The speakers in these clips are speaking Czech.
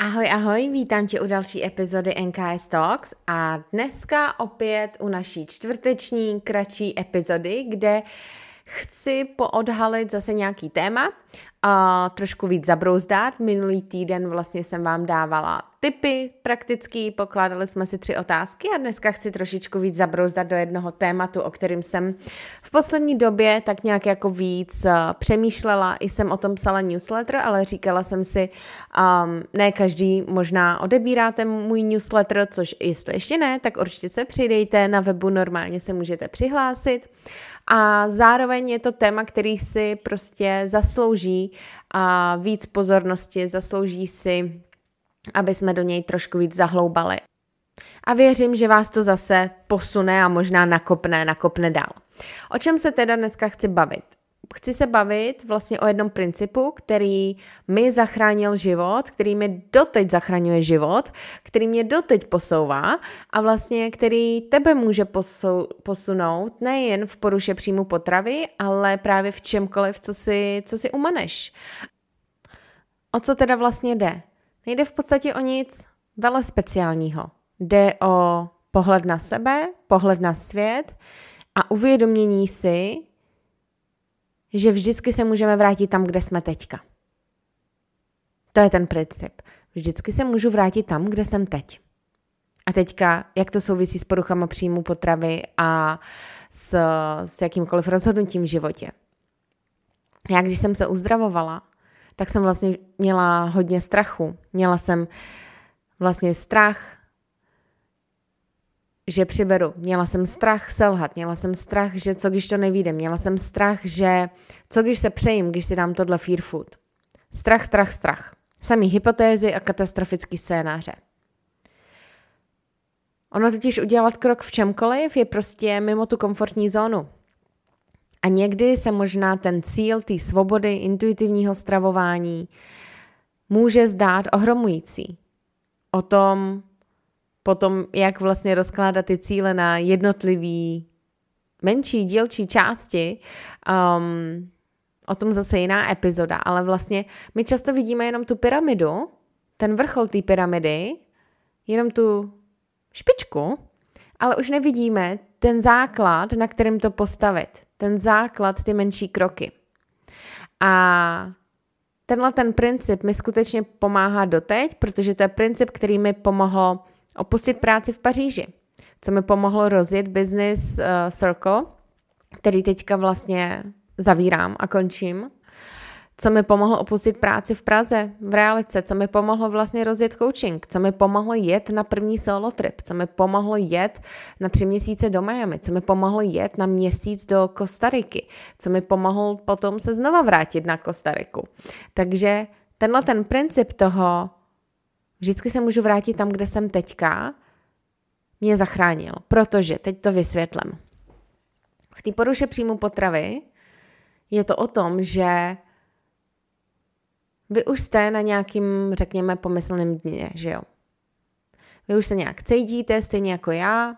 Ahoj, ahoj, vítám tě u další epizody NKS Talks a dneska opět u naší čtvrteční kratší epizody, kde chci poodhalit zase nějaký téma, a trošku víc zabrouzdat. Minulý týden vlastně jsem vám dávala tipy praktický, pokládali jsme si tři otázky a dneska chci trošičku víc zabrouzdat do jednoho tématu, o kterým jsem v poslední době tak nějak jako víc uh, přemýšlela. I jsem o tom psala newsletter, ale říkala jsem si, um, ne každý možná odebíráte můj newsletter, což jestli ještě ne, tak určitě se přidejte na webu, normálně se můžete přihlásit. A zároveň je to téma, který si prostě zaslouží a víc pozornosti, zaslouží si, aby jsme do něj trošku víc zahloubali. A věřím, že vás to zase posune a možná nakopne, nakopne dál. O čem se teda dneska chci bavit? Chci se bavit vlastně o jednom principu, který mi zachránil život, který mi doteď zachraňuje život, který mě doteď posouvá a vlastně který tebe může posou, posunout nejen v poruše příjmu potravy, ale právě v čemkoliv, co si, co si umaneš. O co teda vlastně jde? Nejde v podstatě o nic vele speciálního. Jde o pohled na sebe, pohled na svět a uvědomění si, že vždycky se můžeme vrátit tam, kde jsme teďka. To je ten princip. Vždycky se můžu vrátit tam, kde jsem teď. A teďka, jak to souvisí s poruchama příjmu potravy a s, s jakýmkoliv rozhodnutím v životě. Já, když jsem se uzdravovala, tak jsem vlastně měla hodně strachu. Měla jsem vlastně strach že přiberu. Měla jsem strach selhat, měla jsem strach, že co když to nevíde, měla jsem strach, že co když se přejím, když si dám tohle fear food. Strach, strach, strach. Samý hypotézy a katastrofický scénáře. Ono totiž udělat krok v čemkoliv je prostě mimo tu komfortní zónu. A někdy se možná ten cíl té svobody, intuitivního stravování může zdát ohromující. O tom potom, jak vlastně rozkládat ty cíle na jednotlivý menší, dílčí části, um, o tom zase jiná epizoda, ale vlastně my často vidíme jenom tu pyramidu, ten vrchol té pyramidy, jenom tu špičku, ale už nevidíme ten základ, na kterým to postavit. Ten základ, ty menší kroky. A tenhle ten princip mi skutečně pomáhá doteď, protože to je princip, který mi pomohl opustit práci v Paříži, co mi pomohlo rozjet business uh, circle, který teďka vlastně zavírám a končím, co mi pomohlo opustit práci v Praze, v realice, co mi pomohlo vlastně rozjet coaching, co mi pomohlo jet na první solo trip, co mi pomohlo jet na tři měsíce do Miami, co mi pomohlo jet na měsíc do Kostariky, co mi pomohlo potom se znova vrátit na Kostariku. Takže tenhle ten princip toho vždycky se můžu vrátit tam, kde jsem teďka, mě zachránil. Protože, teď to vysvětlím. V té poruše příjmu potravy je to o tom, že vy už jste na nějakým, řekněme, pomyslném dně, že jo. Vy už se nějak cítíte, stejně jako já.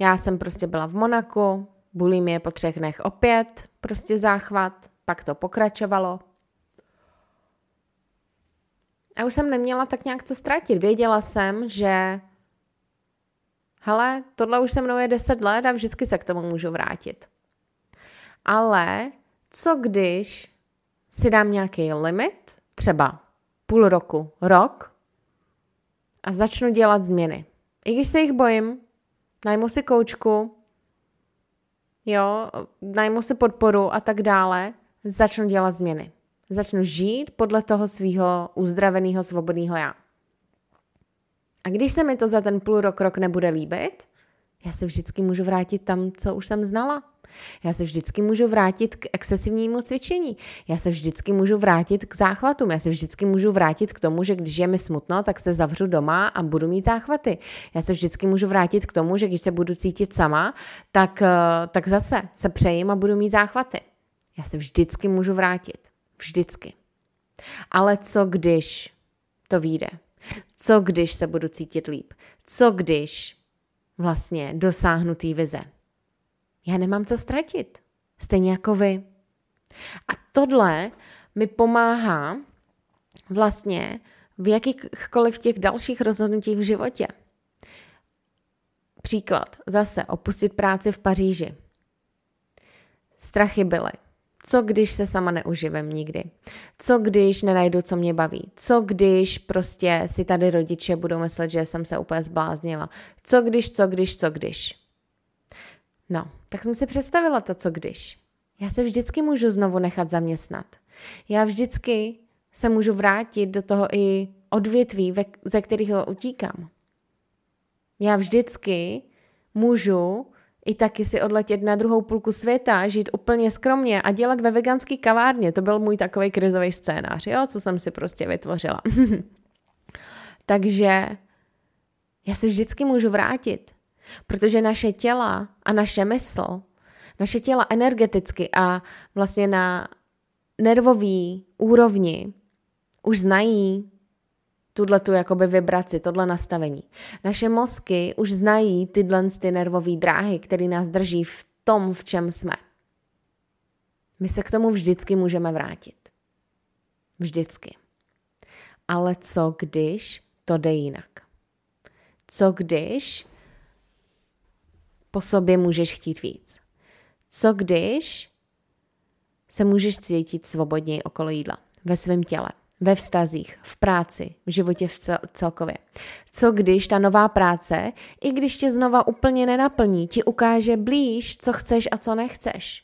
Já jsem prostě byla v Monaku, bulimie po třech dnech opět, prostě záchvat, pak to pokračovalo. A už jsem neměla tak nějak co ztratit. Věděla jsem, že hele, tohle už se mnou je 10 let a vždycky se k tomu můžu vrátit. Ale co když si dám nějaký limit, třeba půl roku, rok, a začnu dělat změny. I když se jich bojím, najmu si koučku, jo, najmu si podporu a tak dále, začnu dělat změny začnu žít podle toho svého uzdraveného svobodného já. A když se mi to za ten půl rok, rok nebude líbit, Já se vždycky můžu vrátit tam, co už jsem znala. Já se vždycky můžu vrátit k excesivnímu cvičení. Já se vždycky můžu vrátit k záchvatům. Já se vždycky můžu vrátit k tomu, že když je mi smutno, tak se zavřu doma a budu mít záchvaty. Já se vždycky můžu vrátit k tomu, že když se budu cítit sama, tak, eh, tak zase se přejím a budu mít záchvaty. Já se vždycky můžu vrátit. Vždycky. Ale co když to vyjde? Co když se budu cítit líp? Co když vlastně dosáhnu té vize? Já nemám co ztratit. Stejně jako vy. A tohle mi pomáhá vlastně v jakýchkoliv těch dalších rozhodnutích v životě. Příklad. Zase opustit práci v Paříži. Strachy byly. Co když se sama neuživím nikdy? Co když nenajdu, co mě baví? Co když prostě si tady rodiče budou myslet, že jsem se úplně zbláznila? Co když, co když, co když? No, tak jsem si představila to, co když. Já se vždycky můžu znovu nechat zaměstnat. Já vždycky se můžu vrátit do toho i odvětví, ze kterého utíkám. Já vždycky můžu i taky si odletět na druhou půlku světa, žít úplně skromně a dělat ve veganské kavárně. To byl můj takový krizový scénář, jo, co jsem si prostě vytvořila. Takže já se vždycky můžu vrátit, protože naše těla a naše mysl, naše těla energeticky a vlastně na nervový úrovni už znají tuhle tu jakoby vibraci, tohle nastavení. Naše mozky už znají tyhle ty nervové dráhy, které nás drží v tom, v čem jsme. My se k tomu vždycky můžeme vrátit. Vždycky. Ale co když to jde jinak? Co když po sobě můžeš chtít víc? Co když se můžeš cítit svobodněji okolo jídla, ve svém těle? Ve vztazích, v práci, v životě v cel- celkově. Co když ta nová práce, i když tě znova úplně nenaplní, ti ukáže blíž, co chceš a co nechceš?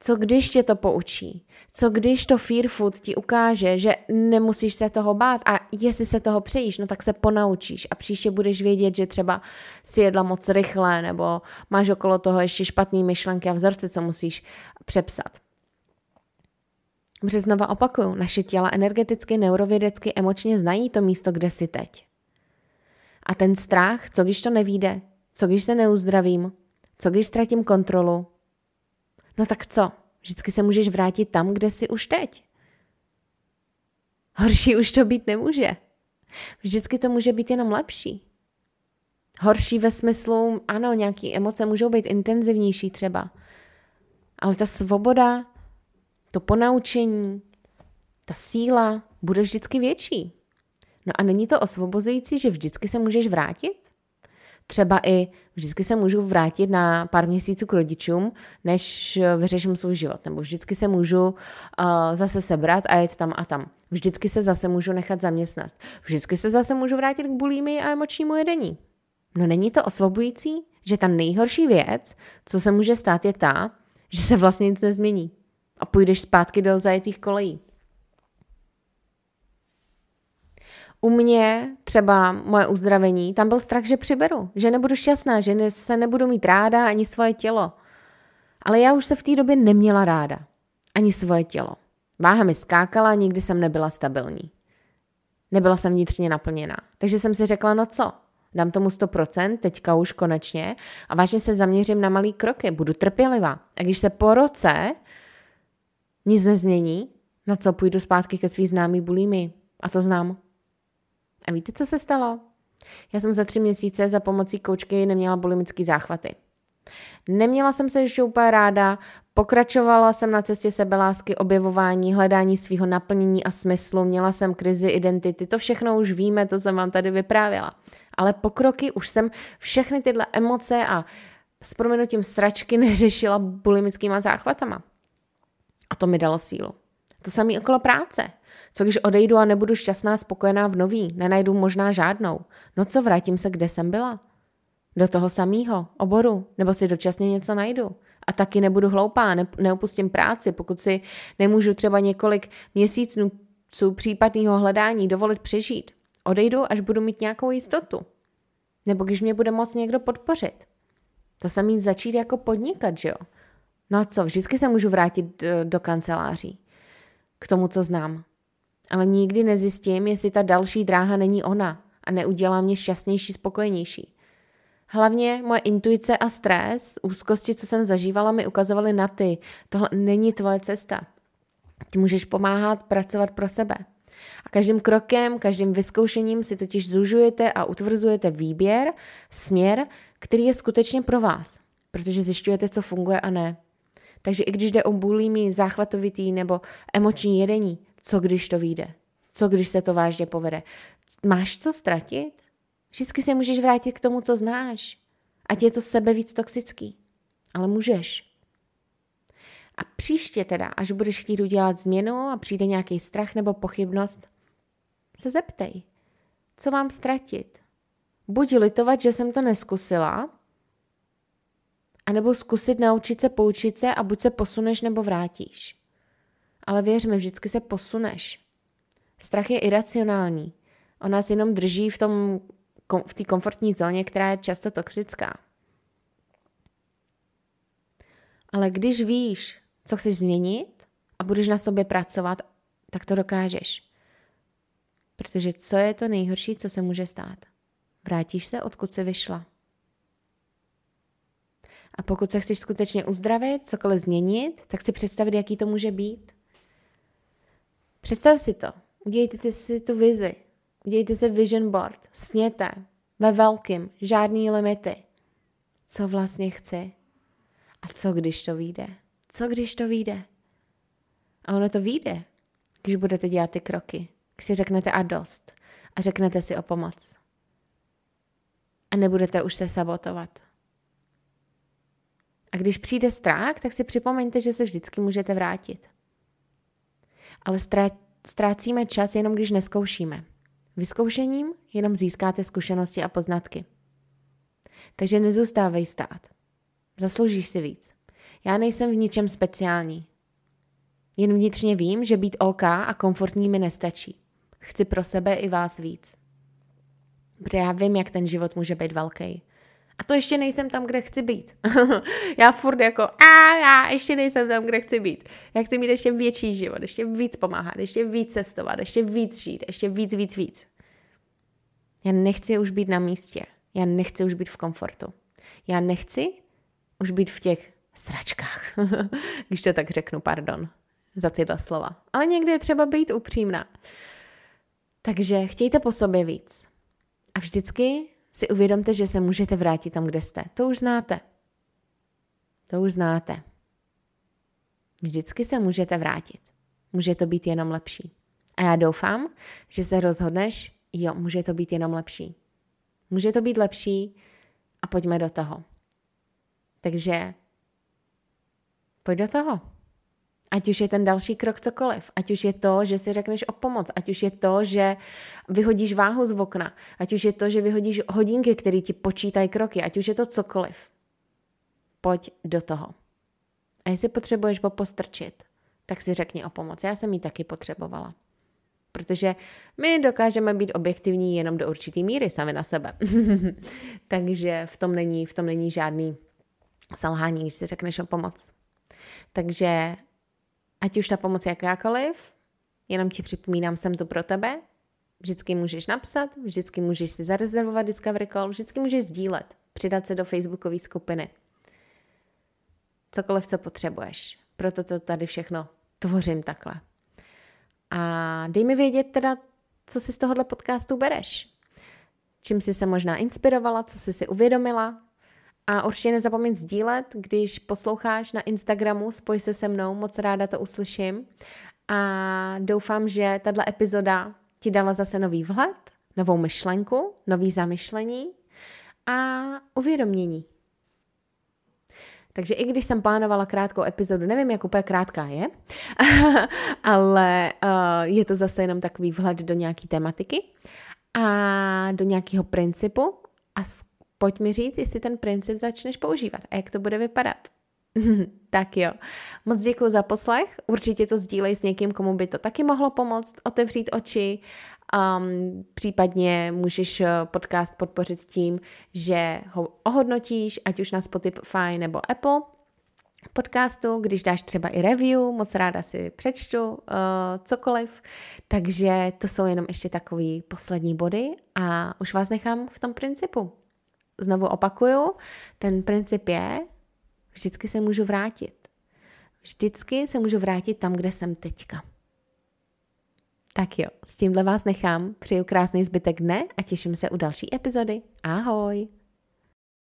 Co když tě to poučí? Co když to fear food ti ukáže, že nemusíš se toho bát a jestli se toho přejíš, no tak se ponaučíš a příště budeš vědět, že třeba si jedla moc rychle nebo máš okolo toho ještě špatný myšlenky a vzorce, co musíš přepsat. Protože znova opakuju, naše těla energeticky, neurovědecky, emočně znají to místo, kde jsi teď. A ten strach, co když to nevíde, co když se neuzdravím, co když ztratím kontrolu, no tak co? Vždycky se můžeš vrátit tam, kde jsi už teď. Horší už to být nemůže. Vždycky to může být jenom lepší. Horší ve smyslu, ano, nějaké emoce můžou být intenzivnější třeba, ale ta svoboda, to ponaučení, ta síla bude vždycky větší. No a není to osvobozující, že vždycky se můžeš vrátit? Třeba i vždycky se můžu vrátit na pár měsíců k rodičům, než vyřeším svůj život. Nebo vždycky se můžu uh, zase sebrat a jet tam a tam. Vždycky se zase můžu nechat zaměstnat. Vždycky se zase můžu vrátit k bulími a emočnímu jedení. No není to osvobující, že ta nejhorší věc, co se může stát, je ta, že se vlastně nic nezmění a půjdeš zpátky do zajetých kolejí. U mě třeba moje uzdravení, tam byl strach, že přiberu, že nebudu šťastná, že se nebudu mít ráda ani svoje tělo. Ale já už se v té době neměla ráda. Ani svoje tělo. Váha mi skákala, nikdy jsem nebyla stabilní. Nebyla jsem vnitřně naplněná. Takže jsem si řekla, no co, dám tomu 100%, teďka už konečně, a vážně se zaměřím na malý kroky, budu trpělivá. A když se po roce nic nezmění, na co půjdu zpátky ke svý známý bulími. A to znám. A víte, co se stalo? Já jsem za tři měsíce za pomocí koučky neměla bulimický záchvaty. Neměla jsem se ještě úplně ráda, pokračovala jsem na cestě sebelásky, objevování, hledání svého naplnění a smyslu, měla jsem krizi identity, to všechno už víme, to jsem vám tady vyprávěla. Ale pokroky už jsem všechny tyhle emoce a s proměnutím sračky neřešila bulimickýma záchvatama. A to mi dalo sílu. To samé okolo práce. Co když odejdu a nebudu šťastná, spokojená v nový, nenajdu možná žádnou. No co, vrátím se, kde jsem byla? Do toho samého oboru, nebo si dočasně něco najdu. A taky nebudu hloupá, ne, neopustím práci, pokud si nemůžu třeba několik měsíců případného hledání dovolit přežít. Odejdu, až budu mít nějakou jistotu. Nebo když mě bude moc někdo podpořit. To samý začít jako podnikat, že jo? No a co, vždycky se můžu vrátit do, do kanceláří. K tomu, co znám. Ale nikdy nezjistím, jestli ta další dráha není ona a neudělá mě šťastnější, spokojenější. Hlavně moje intuice a stres, úzkosti, co jsem zažívala, mi ukazovaly na ty. Tohle není tvoje cesta. Ty můžeš pomáhat pracovat pro sebe. A každým krokem, každým vyzkoušením si totiž zužujete a utvrzujete výběr, směr, který je skutečně pro vás, protože zjišťujete, co funguje a ne. Takže i když jde o bulimi, záchvatovitý nebo emoční jedení, co když to vyjde? Co když se to vážně povede? Máš co ztratit? Vždycky se můžeš vrátit k tomu, co znáš. Ať je to sebe víc toxický. Ale můžeš. A příště teda, až budeš chtít udělat změnu a přijde nějaký strach nebo pochybnost, se zeptej, co mám ztratit. Buď litovat, že jsem to neskusila, anebo zkusit naučit se poučit se a buď se posuneš nebo vrátíš. Ale věř mi, vždycky se posuneš. Strach je iracionální. On nás jenom drží v tom v té komfortní zóně, která je často toxická. Ale když víš, co chceš změnit a budeš na sobě pracovat, tak to dokážeš. Protože co je to nejhorší, co se může stát? Vrátíš se, odkud se vyšla. A pokud se chceš skutečně uzdravit, cokoliv změnit, tak si představit, jaký to může být. Představ si to. Udějte si tu vizi. Udějte si vision board. Sněte. Ve velkým. Žádný limity. Co vlastně chci? A co když to vyjde? Co když to vyjde? A ono to vyjde, když budete dělat ty kroky. Když si řeknete a dost. A řeknete si o pomoc. A nebudete už se sabotovat. A když přijde strach, tak si připomeňte, že se vždycky můžete vrátit. Ale ztrácíme čas jenom, když neskoušíme. Vyzkoušením jenom získáte zkušenosti a poznatky. Takže nezůstávej stát. Zasloužíš si víc. Já nejsem v ničem speciální. Jen vnitřně vím, že být OK a komfortní mi nestačí. Chci pro sebe i vás víc. Protože já vím, jak ten život může být velký. A to ještě nejsem tam, kde chci být. já furt jako, a já ještě nejsem tam, kde chci být. Já chci mít ještě větší život, ještě víc pomáhat, ještě víc cestovat, ještě víc žít, ještě víc, víc, víc. Já nechci už být na místě. Já nechci už být v komfortu. Já nechci už být v těch sračkách, když to tak řeknu, pardon za tyhle slova. Ale někdy je třeba být upřímná. Takže chtějte po sobě víc. A vždycky si uvědomte, že se můžete vrátit tam, kde jste. To už znáte. To už znáte. Vždycky se můžete vrátit. Může to být jenom lepší. A já doufám, že se rozhodneš, jo, může to být jenom lepší. Může to být lepší a pojďme do toho. Takže pojď do toho. Ať už je ten další krok cokoliv, ať už je to, že si řekneš o pomoc, ať už je to, že vyhodíš váhu z okna, ať už je to, že vyhodíš hodinky, které ti počítají kroky, ať už je to cokoliv. Pojď do toho. A jestli potřebuješ popostrčit, tak si řekni o pomoc. Já jsem ji taky potřebovala. Protože my dokážeme být objektivní jenom do určitý míry sami na sebe. Takže v tom není, v tom není žádný selhání, když si řekneš o pomoc. Takže ať už ta pomoc jakákoliv, jenom ti připomínám, jsem tu pro tebe, vždycky můžeš napsat, vždycky můžeš si zarezervovat Discovery Call, vždycky můžeš sdílet, přidat se do facebookové skupiny. Cokoliv, co potřebuješ. Proto to tady všechno tvořím takhle. A dej mi vědět teda, co si z tohohle podcastu bereš. Čím jsi se možná inspirovala, co jsi si uvědomila, a určitě nezapomeň sdílet, když posloucháš na Instagramu, spoj se se mnou, moc ráda to uslyším. A doufám, že tato epizoda ti dala zase nový vhled, novou myšlenku, nový zamyšlení a uvědomění. Takže i když jsem plánovala krátkou epizodu, nevím, jak úplně krátká je, ale uh, je to zase jenom takový vhled do nějaké tematiky a do nějakého principu a pojď mi říct, jestli ten princip začneš používat a jak to bude vypadat. tak jo. Moc děkuji za poslech. Určitě to sdílej s někým, komu by to taky mohlo pomoct, otevřít oči Um, případně můžeš eh, podcast podpořit tím, že ho ohodnotíš, ať už na Spotify nebo Apple podcastu, když dáš třeba i review, moc ráda si přečtu uh, cokoliv. Takže to jsou jenom ještě takový poslední body a už vás nechám v tom principu. Znovu opakuju, ten princip je, vždycky se můžu vrátit. Vždycky se můžu vrátit tam, kde jsem teďka. Tak jo, s tímhle vás nechám, přeju krásný zbytek dne a těším se u další epizody. Ahoj!